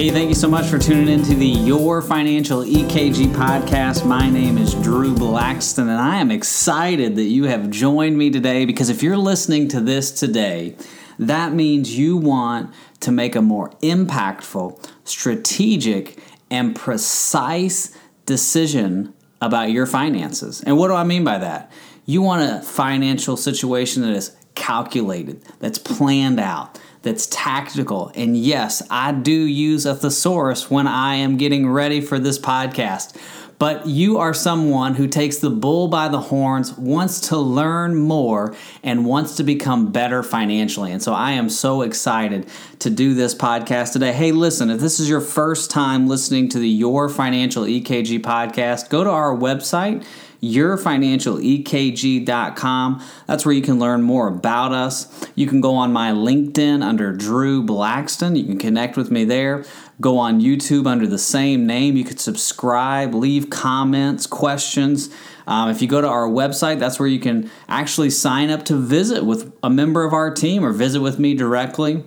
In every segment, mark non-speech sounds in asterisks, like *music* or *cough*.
Hey, thank you so much for tuning into the Your Financial EKG podcast. My name is Drew Blackston, and I am excited that you have joined me today because if you're listening to this today, that means you want to make a more impactful, strategic, and precise decision about your finances. And what do I mean by that? You want a financial situation that is calculated, that's planned out that's tactical. And yes, I do use a thesaurus when I am getting ready for this podcast. But you are someone who takes the bull by the horns, wants to learn more, and wants to become better financially. And so I am so excited to do this podcast today. Hey, listen, if this is your first time listening to the Your Financial EKG podcast, go to our website yourfinancialekg.com. That's where you can learn more about us. You can go on my LinkedIn under Drew Blackston. You can connect with me there. Go on YouTube under the same name. You could subscribe, leave comments, questions. Um, if you go to our website, that's where you can actually sign up to visit with a member of our team or visit with me directly.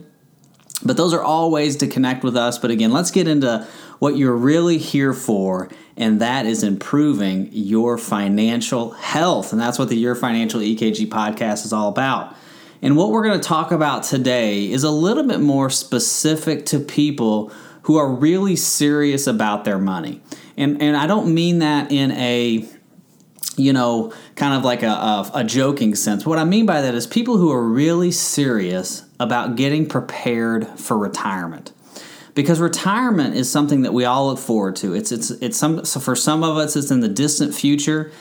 But those are all ways to connect with us. But again, let's get into what you're really here for, and that is improving your financial health. And that's what the Your Financial EKG podcast is all about. And what we're going to talk about today is a little bit more specific to people who are really serious about their money. And, and I don't mean that in a you know, kind of like a, a, a, joking sense. What I mean by that is people who are really serious about getting prepared for retirement because retirement is something that we all look forward to. It's it's it's some so for some of us it's in the distant future,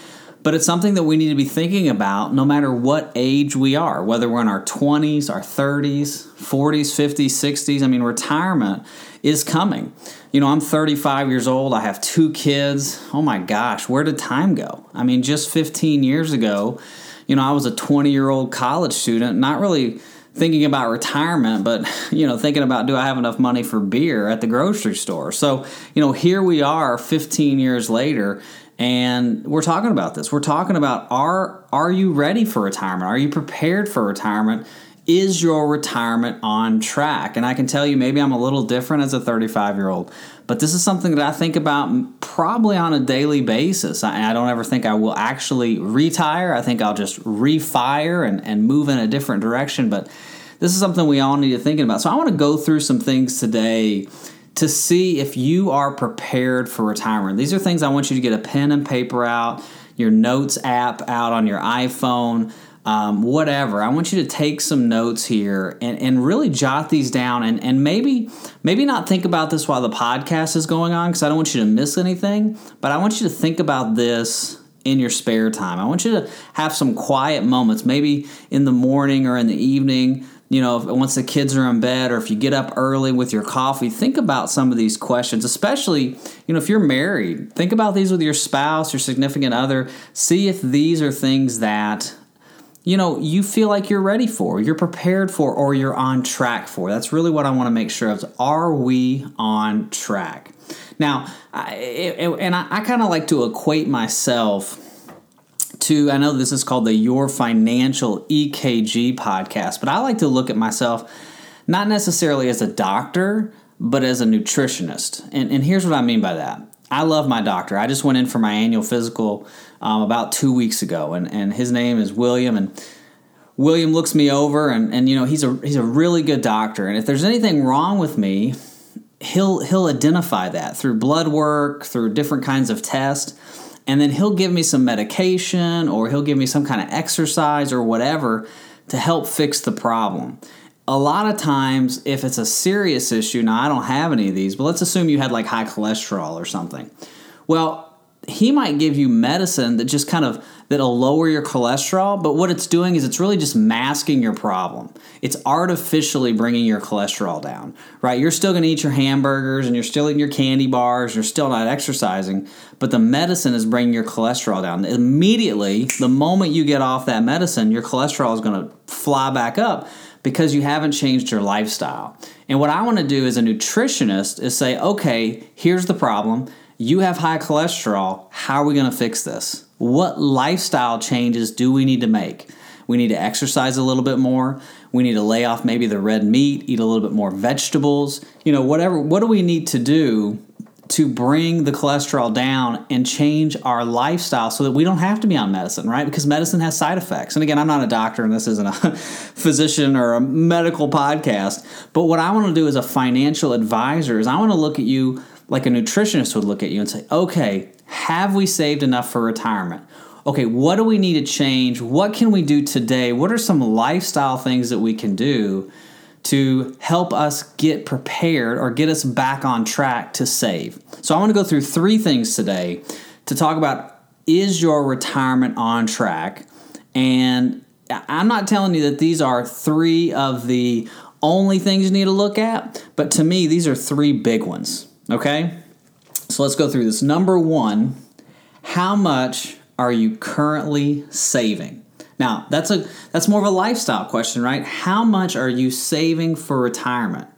but it's something that we need to be thinking about no matter what age we are, whether we're in our 20s, our 30s, 40s, 50s, 60s. I mean, retirement is coming. You know, I'm 35 years old. I have two kids. Oh my gosh, where did time go? I mean, just 15 years ago, you know, I was a 20 year old college student, not really thinking about retirement, but you know, thinking about do I have enough money for beer at the grocery store? So, you know, here we are 15 years later and we're talking about this. We're talking about are are you ready for retirement? Are you prepared for retirement? Is your retirement on track? And I can tell you maybe I'm a little different as a 35 year old, but this is something that I think about probably on a daily basis. I, I don't ever think I will actually retire. I think I'll just refire and, and move in a different direction. But this is something we all need to think about. So I want to go through some things today to see if you are prepared for retirement. These are things I want you to get a pen and paper out, your notes app out on your iPhone um, whatever. I want you to take some notes here and, and really jot these down and, and maybe maybe not think about this while the podcast is going on because I don't want you to miss anything, but I want you to think about this in your spare time. I want you to have some quiet moments, maybe in the morning or in the evening. You know, once the kids are in bed, or if you get up early with your coffee, think about some of these questions. Especially, you know, if you're married, think about these with your spouse, your significant other. See if these are things that you know, you feel like you're ready for, you're prepared for, or you're on track for. That's really what I want to make sure of. Are we on track? Now, I, and I, I kind of like to equate myself to, I know this is called the Your Financial EKG podcast, but I like to look at myself not necessarily as a doctor, but as a nutritionist. And, and here's what I mean by that. I love my doctor. I just went in for my annual physical um, about two weeks ago, and, and his name is William. And William looks me over, and, and you know he's a he's a really good doctor. And if there's anything wrong with me, he'll he'll identify that through blood work, through different kinds of tests, and then he'll give me some medication or he'll give me some kind of exercise or whatever to help fix the problem a lot of times, if it's a serious issue, now I don't have any of these, but let's assume you had like high cholesterol or something. Well, he might give you medicine that just kind of that'll lower your cholesterol but what it's doing is it's really just masking your problem it's artificially bringing your cholesterol down right you're still going to eat your hamburgers and you're still eating your candy bars you're still not exercising but the medicine is bringing your cholesterol down immediately the moment you get off that medicine your cholesterol is going to fly back up because you haven't changed your lifestyle. And what I want to do as a nutritionist is say, okay, here's the problem. You have high cholesterol. How are we going to fix this? What lifestyle changes do we need to make? We need to exercise a little bit more. We need to lay off maybe the red meat, eat a little bit more vegetables, you know, whatever. What do we need to do to bring the cholesterol down and change our lifestyle so that we don't have to be on medicine, right? Because medicine has side effects. And again, I'm not a doctor and this isn't a *laughs* physician or a medical podcast, but what I want to do as a financial advisor is I want to look at you like a nutritionist would look at you and say, okay, have we saved enough for retirement? Okay, what do we need to change? What can we do today? What are some lifestyle things that we can do to help us get prepared or get us back on track to save. So I want to go through three things today to talk about is your retirement on track? And I'm not telling you that these are three of the only things you need to look at, but to me, these are three big ones. Okay? So let's go through this. Number one, how much are you currently saving? Now, that's a that's more of a lifestyle question, right? How much are you saving for retirement?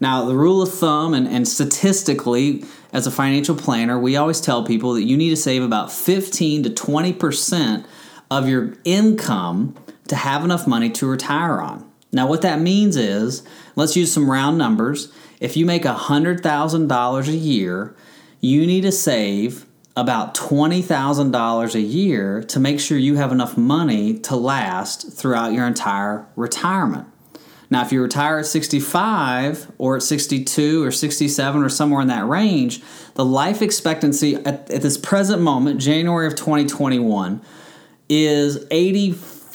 Now, the rule of thumb and, and statistically, as a financial planner, we always tell people that you need to save about 15 to 20% of your income to have enough money to retire on. Now, what that means is, let's use some round numbers. If you make $100,000 a year, you need to save about $20,000 a year to make sure you have enough money to last throughout your entire retirement. Now, if you retire at 65 or at 62 or 67 or somewhere in that range, the life expectancy at, at this present moment, January of 2021, is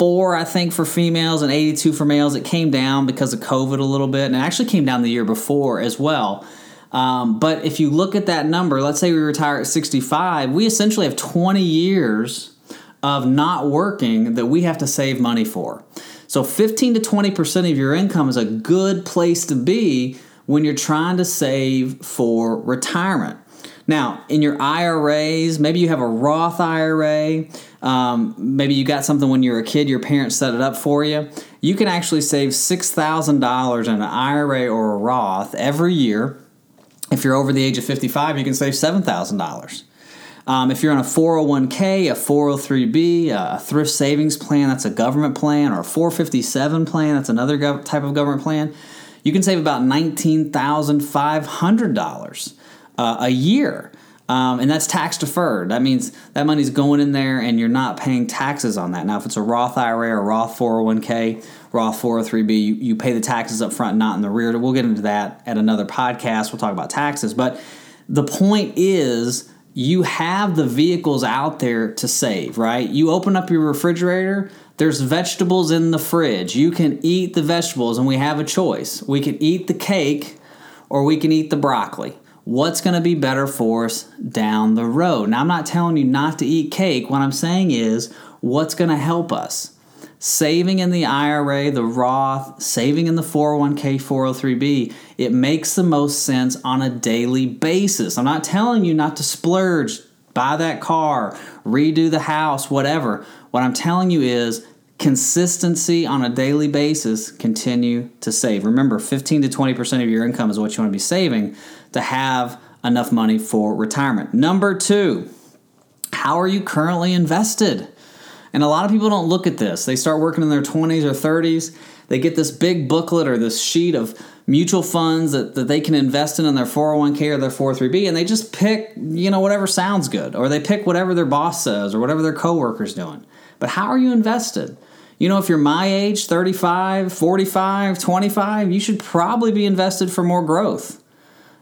84, I think, for females and 82 for males. It came down because of COVID a little bit and it actually came down the year before as well. Um, but if you look at that number, let's say we retire at 65, we essentially have 20 years of not working that we have to save money for. So 15 to 20% of your income is a good place to be when you're trying to save for retirement. Now, in your IRAs, maybe you have a Roth IRA, um, maybe you got something when you were a kid, your parents set it up for you. You can actually save $6,000 in an IRA or a Roth every year if you're over the age of 55, you can save $7,000. Um, if you're on a 401k, a 403b, a thrift savings plan, that's a government plan, or a 457 plan, that's another gov- type of government plan, you can save about $19,500 uh, a year. Um, and that's tax deferred. That means that money's going in there and you're not paying taxes on that. Now, if it's a Roth IRA or Roth 401k, Roth 403b, you, you pay the taxes up front, not in the rear. We'll get into that at another podcast. We'll talk about taxes. But the point is, you have the vehicles out there to save, right? You open up your refrigerator, there's vegetables in the fridge. You can eat the vegetables, and we have a choice. We can eat the cake or we can eat the broccoli. What's going to be better for us down the road? Now, I'm not telling you not to eat cake. What I'm saying is, what's going to help us? saving in the IRA, the Roth, saving in the 401k, 403b, it makes the most sense on a daily basis. I'm not telling you not to splurge, buy that car, redo the house, whatever. What I'm telling you is consistency on a daily basis, continue to save. Remember, 15 to 20% of your income is what you want to be saving to have enough money for retirement. Number two, how are you currently invested? And a lot of people don't look at this. They start working in their 20s or 30s. They get this big booklet or this sheet of mutual funds that, that they can invest in in their 401k or their 403b and they just pick, you know, whatever sounds good or they pick whatever their boss says or whatever their coworker's doing. But how are you invested? You know, if you're my age, 35, 45, 25, you should probably be invested for more growth.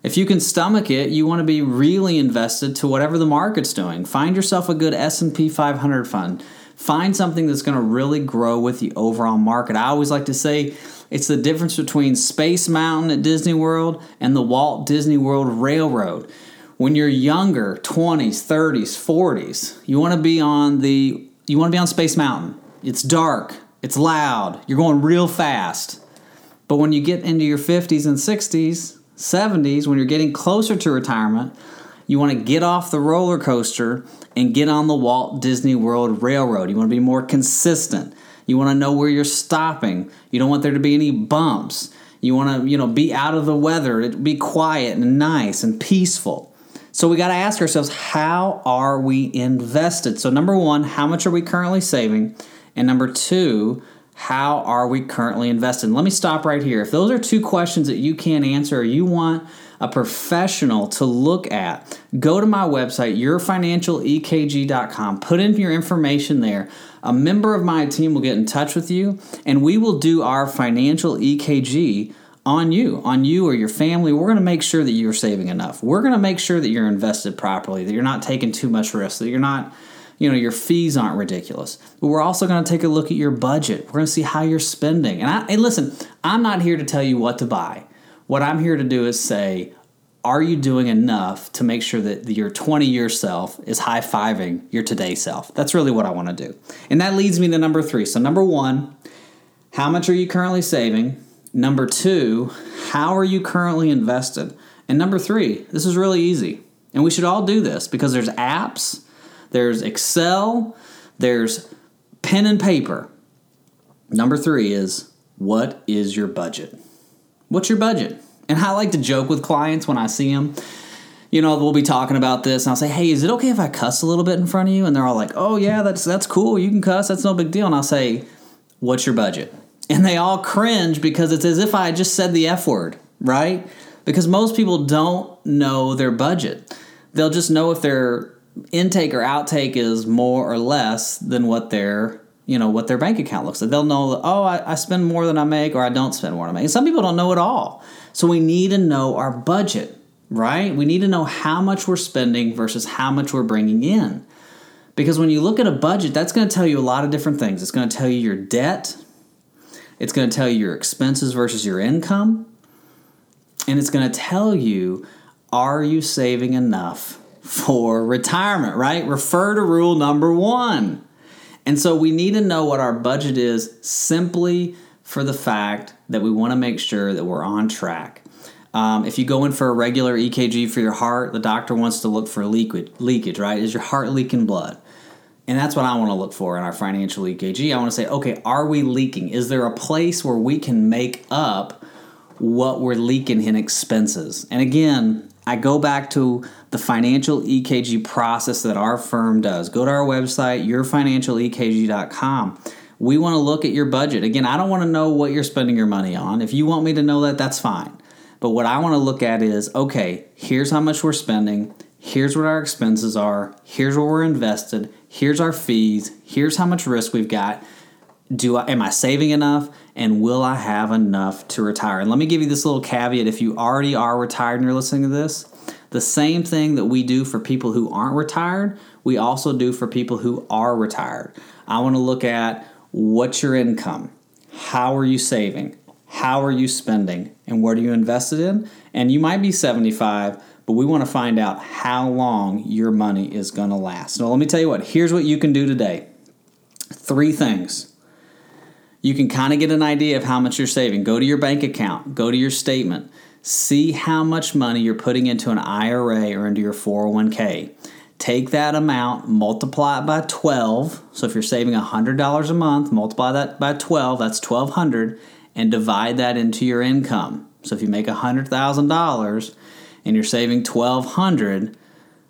If you can stomach it, you want to be really invested to whatever the market's doing. Find yourself a good S&P 500 fund. Find something that's going to really grow with the overall market. I always like to say it's the difference between Space Mountain at Disney World and the Walt Disney World Railroad. When you're younger, 20s, 30s, 40s, you want to be on the you want to be on Space Mountain. It's dark, it's loud, you're going real fast. But when you get into your 50s and 60s, 70s, when you're getting closer to retirement, you want to get off the roller coaster and get on the Walt Disney World Railroad. You want to be more consistent. You want to know where you're stopping. You don't want there to be any bumps. You want to, you know, be out of the weather, it be quiet and nice and peaceful. So we got to ask ourselves, how are we invested? So number 1, how much are we currently saving? And number 2, How are we currently invested? Let me stop right here. If those are two questions that you can't answer or you want a professional to look at, go to my website, yourfinancialekg.com, put in your information there. A member of my team will get in touch with you and we will do our financial EKG on you, on you or your family. We're going to make sure that you're saving enough. We're going to make sure that you're invested properly, that you're not taking too much risk, that you're not you know your fees aren't ridiculous. But we're also going to take a look at your budget. We're going to see how you're spending. And, I, and listen i'm not here to tell you what to buy. What i'm here to do is say are you doing enough to make sure that your 20 year self is high fiving your today self? That's really what i want to do. And that leads me to number three. So number one how much are you currently saving? Number two how are you currently invested? And number three this is really easy. And we should all do this because there's apps there's Excel, there's pen and paper. Number three is what is your budget? What's your budget? And I like to joke with clients when I see them. You know, we'll be talking about this, and I'll say, "Hey, is it okay if I cuss a little bit in front of you?" And they're all like, "Oh yeah, that's that's cool. You can cuss. That's no big deal." And I'll say, "What's your budget?" And they all cringe because it's as if I just said the F word, right? Because most people don't know their budget. They'll just know if they're intake or outtake is more or less than what their you know what their bank account looks like. They'll know oh I, I spend more than I make or I don't spend more than I make. And some people don't know at all. So we need to know our budget, right? We need to know how much we're spending versus how much we're bringing in. Because when you look at a budget, that's going to tell you a lot of different things. It's going to tell you your debt, it's going to tell you your expenses versus your income, and it's going to tell you are you saving enough for retirement, right? Refer to rule number one. And so we need to know what our budget is simply for the fact that we want to make sure that we're on track. Um, if you go in for a regular EKG for your heart, the doctor wants to look for leakage, leakage, right? Is your heart leaking blood? And that's what I want to look for in our financial EKG. I want to say, okay, are we leaking? Is there a place where we can make up what we're leaking in expenses? And again, I go back to the financial EKG process that our firm does. Go to our website, yourfinancialekg.com. We want to look at your budget. Again, I don't want to know what you're spending your money on. If you want me to know that, that's fine. But what I want to look at is okay, here's how much we're spending. Here's what our expenses are. Here's where we're invested. Here's our fees. Here's how much risk we've got. Do I, am I saving enough? And will I have enough to retire? And let me give you this little caveat. If you already are retired and you're listening to this, the same thing that we do for people who aren't retired, we also do for people who are retired. I want to look at what's your income? How are you saving? How are you spending? And what are you invested in? And you might be 75, but we want to find out how long your money is going to last. Now, let me tell you what, here's what you can do today. Three things. You can kind of get an idea of how much you're saving. Go to your bank account, go to your statement see how much money you're putting into an IRA or into your 401k. Take that amount, multiply it by 12. So if you're saving $100 a month, multiply that by 12, that's 1200 and divide that into your income. So if you make $100,000 and you're saving 1200,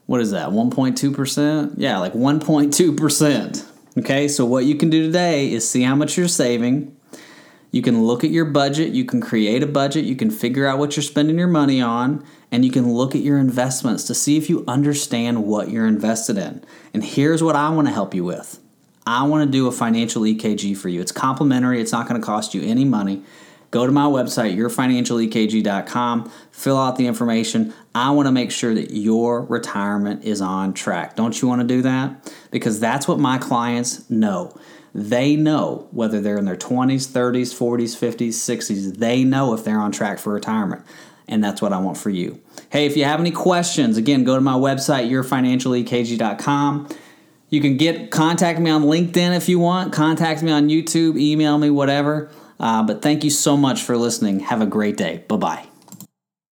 what is that? 1.2%? Yeah, like 1.2%. Okay? So what you can do today is see how much you're saving you can look at your budget, you can create a budget, you can figure out what you're spending your money on, and you can look at your investments to see if you understand what you're invested in. And here's what I want to help you with I want to do a financial EKG for you. It's complimentary, it's not going to cost you any money. Go to my website, yourfinancialekg.com, fill out the information. I want to make sure that your retirement is on track. Don't you want to do that? Because that's what my clients know. They know whether they're in their 20s, 30s, 40s, 50s, 60s, they know if they're on track for retirement. And that's what I want for you. Hey, if you have any questions, again, go to my website, yourfinancialekg.com. You can get contact me on LinkedIn if you want, contact me on YouTube, email me, whatever. Uh, but thank you so much for listening. Have a great day. Bye bye.